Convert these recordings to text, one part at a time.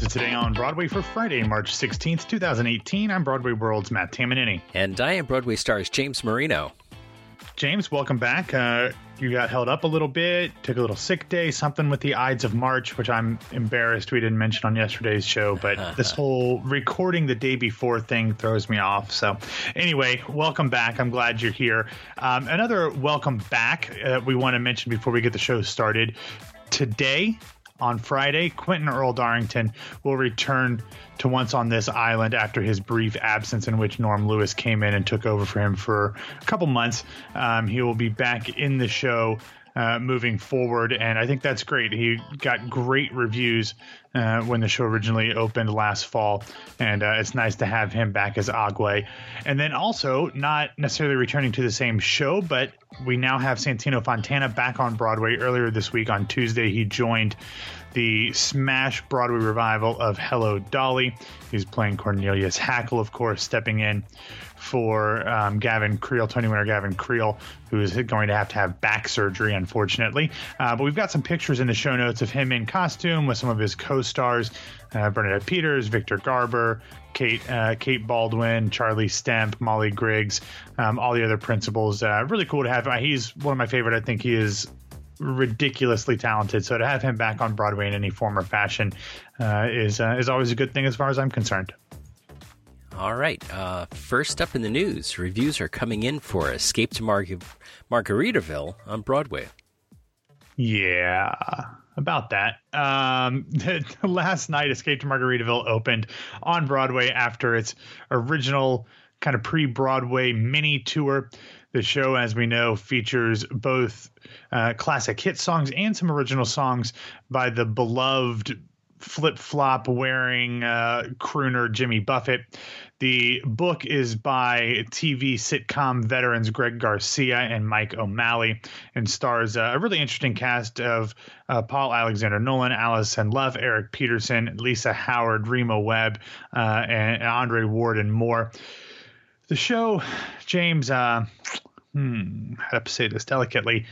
to Today on Broadway for Friday, March 16th, 2018. I'm Broadway World's Matt Tamanini. And I am Broadway stars James Marino. James, welcome back. Uh, you got held up a little bit, took a little sick day, something with the Ides of March, which I'm embarrassed we didn't mention on yesterday's show. But this whole recording the day before thing throws me off. So, anyway, welcome back. I'm glad you're here. Um, another welcome back uh, we want to mention before we get the show started. Today, on Friday, Quentin Earl Darrington will return to Once on This Island after his brief absence, in which Norm Lewis came in and took over for him for a couple months. Um, he will be back in the show uh, moving forward, and I think that's great. He got great reviews uh, when the show originally opened last fall, and uh, it's nice to have him back as Agwe. And then also, not necessarily returning to the same show, but we now have Santino Fontana back on Broadway. Earlier this week on Tuesday, he joined the smash Broadway revival of Hello Dolly. He's playing Cornelius Hackl, of course, stepping in for um, Gavin Creel, Tony winner Gavin Creel, who is going to have to have back surgery, unfortunately. Uh, but we've got some pictures in the show notes of him in costume with some of his co-stars, uh, Bernadette Peters, Victor Garber, Kate uh, Kate Baldwin, Charlie Stemp, Molly Griggs, um, all the other principals. Uh, really cool to have. He's one of my favorite. I think he is ridiculously talented. So to have him back on Broadway in any form or fashion uh, is uh, is always a good thing as far as I'm concerned. All right. Uh, first up in the news, reviews are coming in for Escape to Mar- Margaritaville on Broadway. Yeah, about that. Um, last night, Escape to Margaritaville opened on Broadway after its original kind of pre Broadway mini tour. The show, as we know, features both uh, classic hit songs and some original songs by the beloved flip flop wearing uh, crooner Jimmy Buffett. The book is by TV sitcom veterans Greg Garcia and Mike O'Malley and stars a really interesting cast of uh, Paul Alexander Nolan, Alison Luff, Eric Petersen, Lisa Howard, Rema Webb, uh, and Andre Ward, and more. The show, James, uh, hmm, how to say this delicately,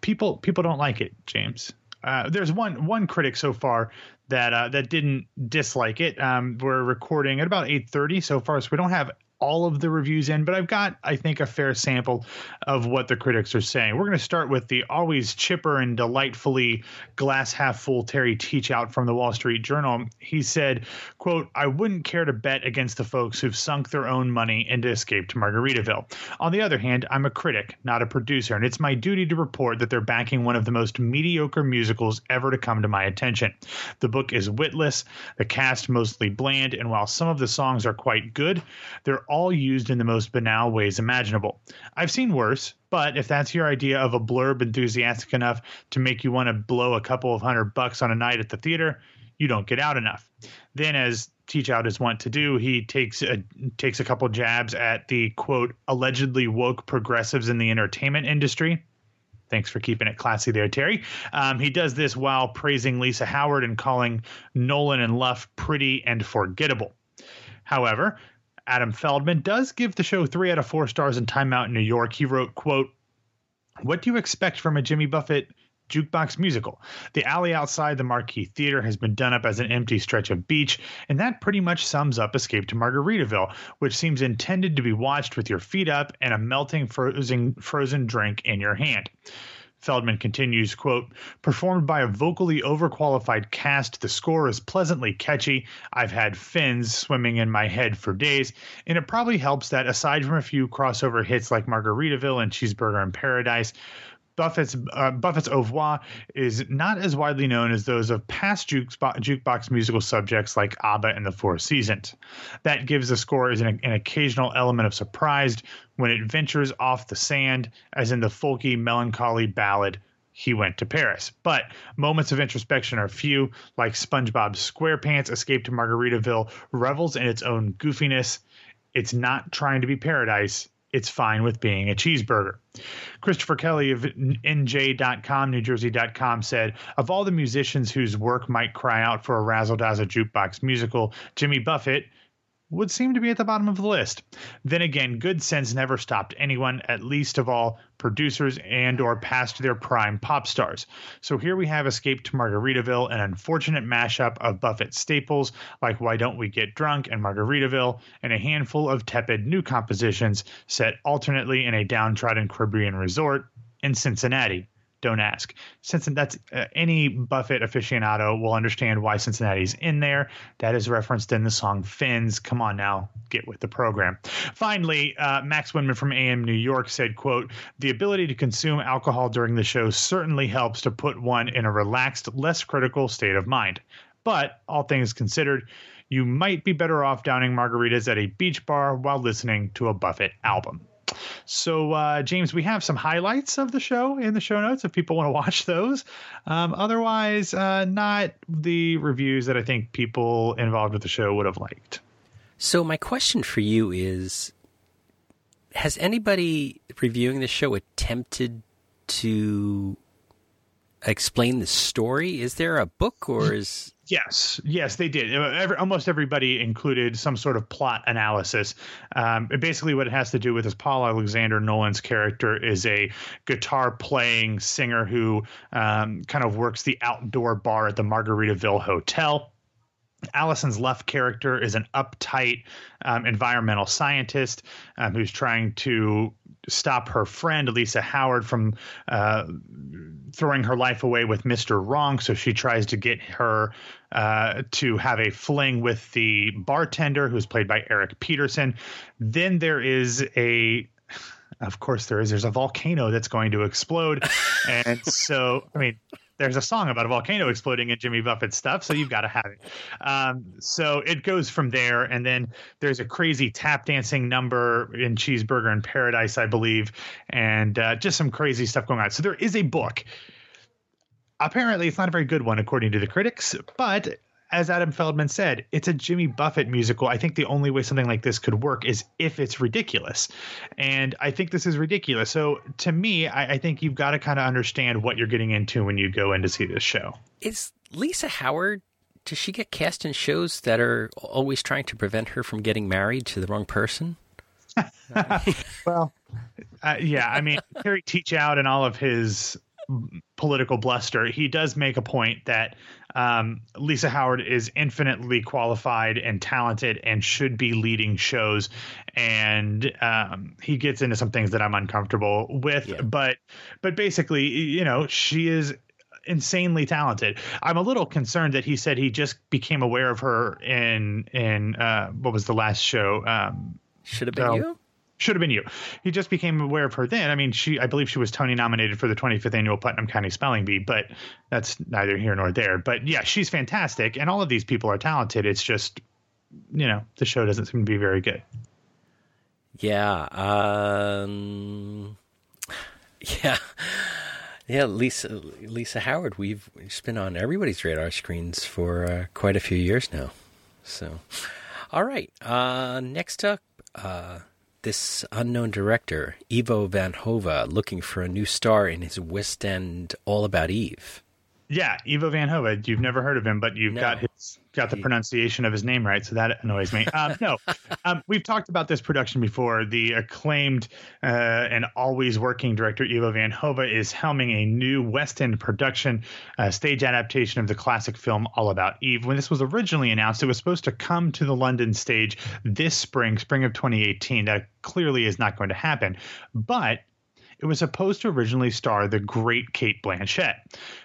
people people don't like it, James. Uh, there's one one critic so far that uh, that didn't dislike it. Um, we're recording at about 8:30 so far, so we don't have all of the reviews in, but I've got, I think, a fair sample of what the critics are saying. We're going to start with the always chipper and delightfully glass half full Terry Teachout from the Wall Street Journal. He said, quote, I wouldn't care to bet against the folks who've sunk their own money into Escape to Margaritaville. On the other hand, I'm a critic, not a producer, and it's my duty to report that they're backing one of the most mediocre musicals ever to come to my attention. The book is witless, the cast mostly bland, and while some of the songs are quite good, they're all used in the most banal ways imaginable. I've seen worse, but if that's your idea of a blurb enthusiastic enough to make you want to blow a couple of hundred bucks on a night at the theater, you don't get out enough. Then, as Teachout is wont to do, he takes a, takes a couple jabs at the quote allegedly woke progressives in the entertainment industry. Thanks for keeping it classy there, Terry. Um, he does this while praising Lisa Howard and calling Nolan and Luff pretty and forgettable. However, Adam Feldman does give the show three out of four stars in Time Out in New York. He wrote, quote, What do you expect from a Jimmy Buffett jukebox musical? The alley outside the Marquis Theater has been done up as an empty stretch of beach, and that pretty much sums up Escape to Margaritaville, which seems intended to be watched with your feet up and a melting frozen frozen drink in your hand. Feldman continues, quote, performed by a vocally overqualified cast, the score is pleasantly catchy. I've had fins swimming in my head for days, and it probably helps that aside from a few crossover hits like Margaritaville and Cheeseburger in Paradise, Buffett's uh, Buffett's oeuvre is not as widely known as those of past jukebox, jukebox musical subjects like ABBA and the Four Seasons. That gives the score an, an occasional element of surprise when it ventures off the sand, as in the folky, melancholy ballad he went to Paris. But moments of introspection are few, like SpongeBob SquarePants Escape to Margaritaville revels in its own goofiness. It's not trying to be paradise, it's fine with being a cheeseburger. Christopher Kelly of NJ.com, NewJersey.com said, Of all the musicians whose work might cry out for a razzle dazzle jukebox musical, Jimmy Buffett, would seem to be at the bottom of the list. Then again, good sense never stopped anyone, at least of all producers and or past their prime pop stars. So here we have Escape to Margaritaville, an unfortunate mashup of Buffett staples like Why Don't We Get Drunk and Margaritaville, and a handful of tepid new compositions set alternately in a downtrodden Caribbean resort in Cincinnati don't ask. Since that's uh, any Buffett aficionado will understand why Cincinnati's in there. That is referenced in the song Fins. Come on now, get with the program. Finally, uh, Matt Windman from AM New York said, "quote The ability to consume alcohol during the show certainly helps to put one in a relaxed, less critical state of mind. But all things considered." You might be better off downing margaritas at a beach bar while listening to a Buffett album. So, uh, James, we have some highlights of the show in the show notes if people want to watch those. Um, otherwise, uh, not the reviews that I think people involved with the show would have liked. So, my question for you is Has anybody reviewing the show attempted to explain the story? Is there a book or is Yes, yes, they did. Uh, every, almost everybody included some sort of plot analysis. Um, basically, what it has to do with is Paul Alexander Nolan's character is a guitar playing singer who um, kind of works the outdoor bar at the Margaritaville Hotel. Alison Luff's character is an uptight um, environmental scientist um, who's trying to stop her friend Lisa Howard from uh, throwing her life away with Mr. Wrong. So she tries to get her uh, to have a fling with the bartender, who's played by Eric Petersen. Then there is a of course there is there's a volcano that's going to explode and so i mean there's a song about a volcano exploding in Jimmy Buffett stuff, so you've got to have it. Um, so it goes from there, and then there's a crazy tap dancing number in Cheeseburger in Paradise, I believe, and uh, just some crazy stuff going on. So there is a book. Apparently, it's not a very good one according to the critics, but as Adam Feldman said, it's a Jimmy Buffett musical. I think the only way something like this could work is if it's ridiculous. And I think this is ridiculous. So to me, I, I think you've got to kind of understand what you're getting into when you go in to see this show. Is Lisa Howard does she get cast in shows that are always trying to prevent her from getting married to the wrong person? well, uh, yeah, I mean, Terry Teachout and all of his political bluster, he does make a point that um, Lisa Howard is infinitely qualified and talented and should be leading shows. And um, he gets into some things that I'm uncomfortable with, yeah. but but basically, you know, she is insanely talented. I'm a little concerned that he said he just became aware of her in in uh, what was the last show? Um, Should have been you should have been you. He just became aware of her then. I mean, she I believe she was Tony nominated for the 25th annual Putnam County Spelling Bee, but that's neither here nor there. But yeah, she's fantastic, and all of these people are talented. It's just you know the show doesn't seem to be very good. Yeah. Um, yeah. Yeah, Lisa Lisa Howard. We've she's been on everybody's radar screens for uh, quite a few years now. So, all right. Uh, next up, uh, this unknown director, Ivo Van Hove, looking for a new star in his West End All About Eve. Yeah, Ivo Van Hove. You've never heard of him, but you've no. got his got the pronunciation of his name right, so that annoys me. Um, no, um, we've talked about this production before. The acclaimed uh, and always working director Ivo Van Hove is helming a new West End production, uh, stage adaptation of the classic film All About Eve. When this was originally announced, it was supposed to come to the London stage this spring, spring of 2018. That clearly is not going to happen, but it was supposed to originally star the great Cate Blanchett.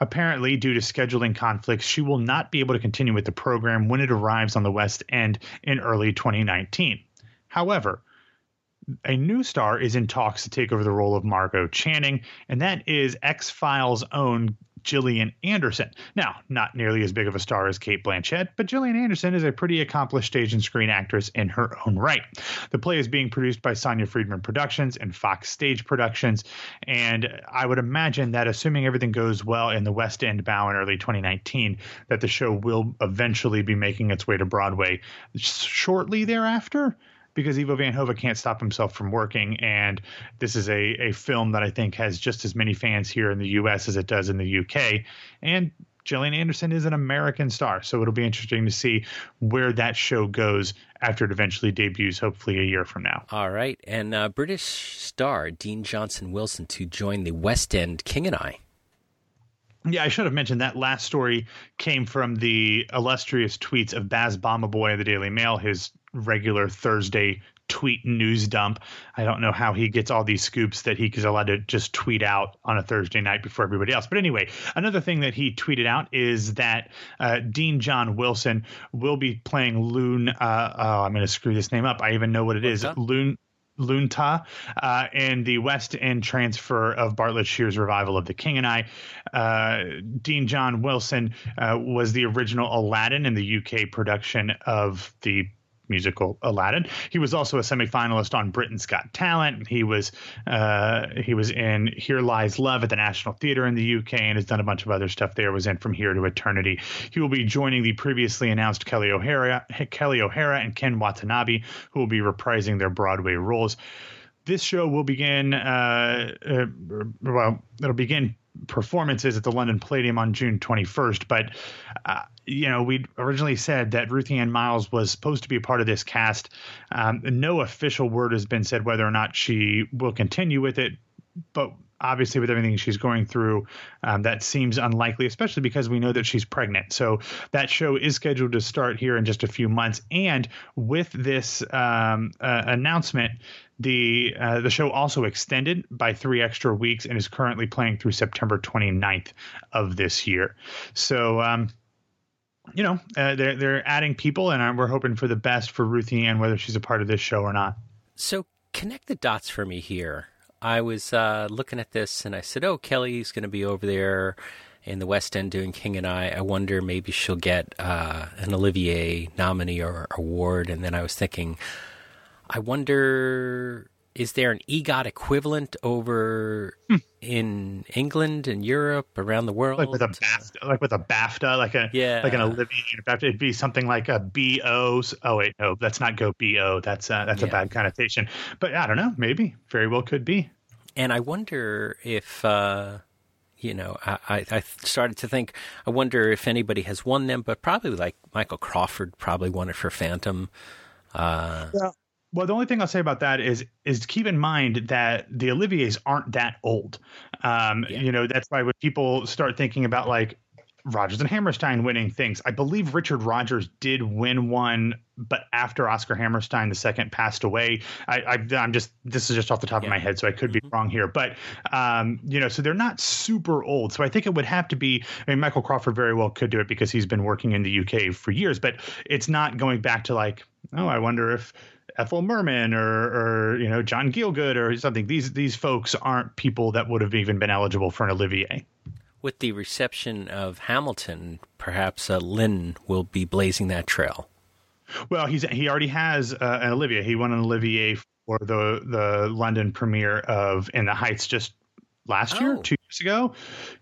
Apparently, due to scheduling conflicts, she will not be able to continue with the program when it arrives on the West End in early 2019. However, a new star is in talks to take over the role of Margo Channing, and that is X Files' own Gillian Anderson. Now, not nearly as big of a star as Cate Blanchett, but Gillian Anderson is a pretty accomplished stage and screen actress in her own right. The play is being produced by Sonia Friedman Productions and Fox Stage Productions, and I would imagine that assuming everything goes well in the West End bow in early 2019, that the show will eventually be making its way to Broadway shortly thereafter because Ivo Van Hove can't stop himself from working. And this is a, a film that I think has just as many fans here in the US as it does in the UK. And Gillian Anderson is an American star, so it'll be interesting to see where that show goes after it eventually debuts, hopefully a year from now. All right, and uh, British star Dean Johnson Wilson to join the West End King and I. Yeah, I should have mentioned that last story came from the illustrious tweets of Baz Bamigboye of the Daily Mail, his regular Thursday tweet news dump. I don't know how he gets all these scoops that he is allowed to just tweet out on a Thursday night before everybody else. But anyway, another thing that he tweeted out is that uh, Dean John Wilson will be playing Loon. Uh, oh, I'm going to screw this name up. I even know what it is. Loon. Lun Tha uh, in the West End transfer of Bartlett Sher's revival of The King and I. Uh, Dean John Wilson uh, was the original Aladdin in the UK production of the musical Aladdin. He was also a semifinalist on Britain's Got Talent. He was uh, he was in Here Lies Love at the National Theatre in the UK and has done a bunch of other stuff there. Was in From Here to Eternity. He will be joining the previously announced Kelli O'Hara, Kelli O'Hara and Ken Watanabe, who will be reprising their Broadway roles. This show will begin. Uh, uh, well, it'll begin performances at the London Palladium on June 21st. But, uh, you know, we originally said that Ruthie Ann Miles was supposed to be a part of this cast. Um, no official word has been said whether or not she will continue with it. But obviously, with everything she's going through, um, that seems unlikely, especially because we know that she's pregnant. So that show is scheduled to start here in just a few months. And with this um, uh, announcement, the uh, the show also extended by three extra weeks and is currently playing through September 29th of this year. So, um, you know, uh, they're they're adding people, and we're hoping for the best for Ruthie Ann, whether she's a part of this show or not. So, connect the dots for me here. I was uh, looking at this, and I said, "Oh, Kelly's going to be over there." in the West End doing King and I. I wonder maybe she'll get uh, an Olivier nominee or award. And then I was thinking, I wonder is there an EGOT equivalent over hmm. in England and Europe around the world? Like with a BAFTA, like with a BAFTA, like a yeah. like an Olivier BAFTA. It'd be something like a BO. Oh wait, no, that's not go BO. That's uh, that's yeah. a bad connotation. But I don't know. Maybe very well could be. And I wonder if. Uh, you know, I, I started to think, I wonder if anybody has won them, but probably like Michael Crawford probably won it for Phantom. Uh, yeah. Well, the only thing I'll say about that is is keep in mind that the Oliviers aren't that old. Um, yeah. You know, that's why when people start thinking about like Rodgers and Hammerstein winning things, I believe Richard Rodgers did win one, but after Oscar Hammerstein the second passed away. I, am just this is just off the top yeah. of my head, so I could be mm-hmm. wrong here. But um, you know, so they're not super old. So I think it would have to be. I mean, Michael Crawford very well could do it because he's been working in the UK for years, but it's not going back to like, oh, I wonder if Ethel Merman or, or you know John Gielgud or something. These these folks aren't people that would have even been eligible for an Olivier. With the reception of Hamilton, perhaps uh, Lin will be blazing that trail. Well, he's he already has uh, an Olivier. He won an Olivier for the the London premiere of In the Heights just last oh. year, two years ago.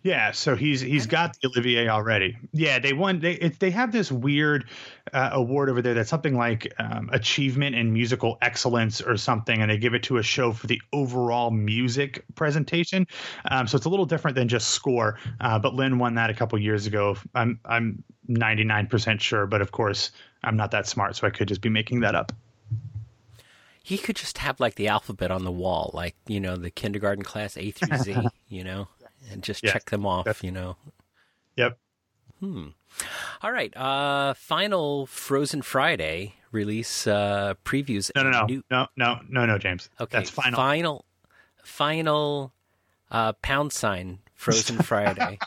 Yeah, so he's he's got the Olivier already. Yeah, they won. They it, they have this weird uh, award over there that's something like um, achievement in musical excellence or something, and they give it to a show for the overall music presentation. Um, so it's a little different than just score. Uh, but Lin won that a couple years ago. I'm I'm 99% sure, but of course I'm not that smart, so I could just be making that up he could just have like the alphabet on the wall, like you know the kindergarten class A through Z, you know, and just yes. check them off, you know. Yep. Hmm. All right. Uh, final Frozen Friday release uh, previews. No, no, no, new... no, no, no, no, James. Okay. That's final. Final. Final. Uh, pound sign Frozen Friday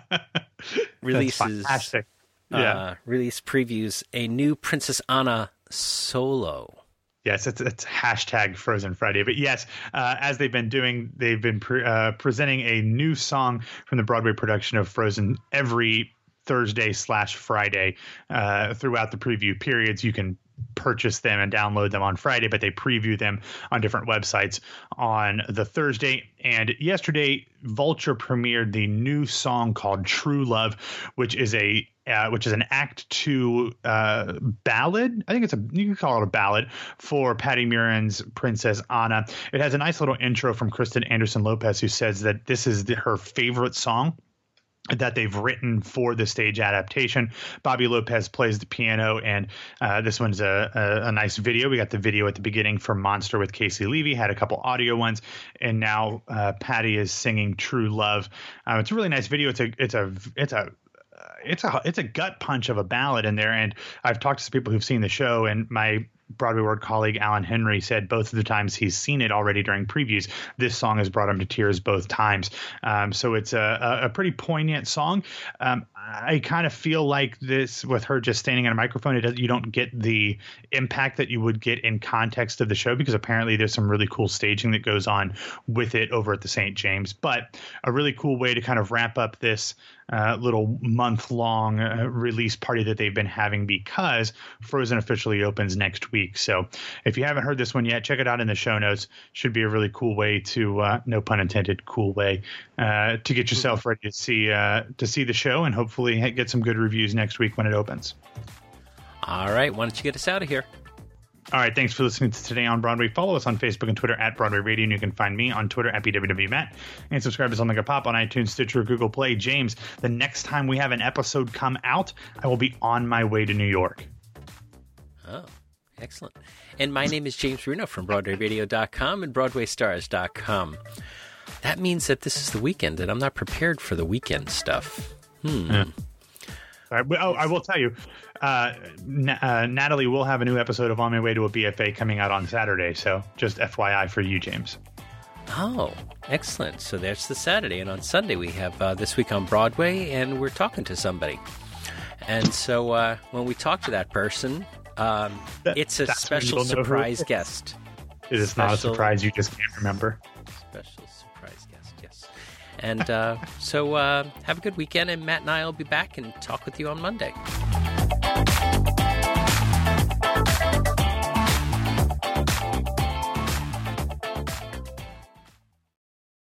releases. Fantastic. Uh, yeah. Uh, release previews a new Princess Anna solo. Yes, it's, it's hashtag Frozen Friday. But yes, uh, as they've been doing, they've been pre- uh, presenting a new song from the Broadway production of Frozen every Thursday slash Friday uh, throughout the preview periods. You can purchase them and download them on Friday, but they preview them on different websites on the Thursday. And yesterday, Vulture premiered the new song called "True Love," which is a uh, which is an Act Two uh, ballad. I think it's a you can call it a ballad for Patti Murin's Princess Anna. It has a nice little intro from Kristen Anderson Lopez, who says that this is the, her favorite song that they've written for the stage adaptation. Bobby Lopez plays the piano, and uh, this one's a, a, a, nice video. We got the video at the beginning for Monster with Caissie Levy, had a couple audio ones, and now uh, Patti is singing True Love. Uh, it's a really nice video. It's a it's a it's a it's a it's a gut punch of a ballad in there, and I've talked to some people who've seen the show, and my Broadway World colleague Alan Henry said both of the times he's seen it already during previews, this song has brought him to tears both times. Um, so it's a, a, pretty poignant song. Um, I kind of feel like this with her just standing on a microphone, it, you don't get the impact that you would get in context of the show because apparently there's some really cool staging that goes on with it over at the St. James. But a really cool way to kind of wrap up this uh, little month long uh, release party that they've been having because Frozen officially opens next week. So if you haven't heard this one yet, check it out in the show notes. Should be a really cool way to, uh, no pun intended, cool way uh, to get yourself ready to see uh, to see the show and hopefully get some good reviews next week when it opens. All right, why don't you get us out of here? All right, thanks for listening to Today on Broadway. Follow us on Facebook and Twitter at Broadway Radio, and you can find me on Twitter at BWWMatt. And subscribe to Something a Pop on iTunes, Stitcher, Google Play. James, the next time we have an episode come out, I will be on my way to New York. Oh, excellent. And my name is James Marino from BroadwayRadio.com and BroadwayStars.com. That means that this is the weekend, and I'm not prepared for the weekend stuff. Hmm. Yeah. Oh, I will tell you, uh, uh, Natalie will have a new episode of On My Way to a BFA coming out on Saturday. So just FYI for you, James. Oh, excellent. So there's the Saturday. And on Sunday, we have uh, This Week on Broadway, and we're talking to somebody. And so uh, when we talk to that person, um, that, it's a special surprise guest. It is special, not a surprise. You just can't remember. Special surprise guest, yes. And uh, so uh, have a good weekend, and Matt and I will be back and talk with you on Monday.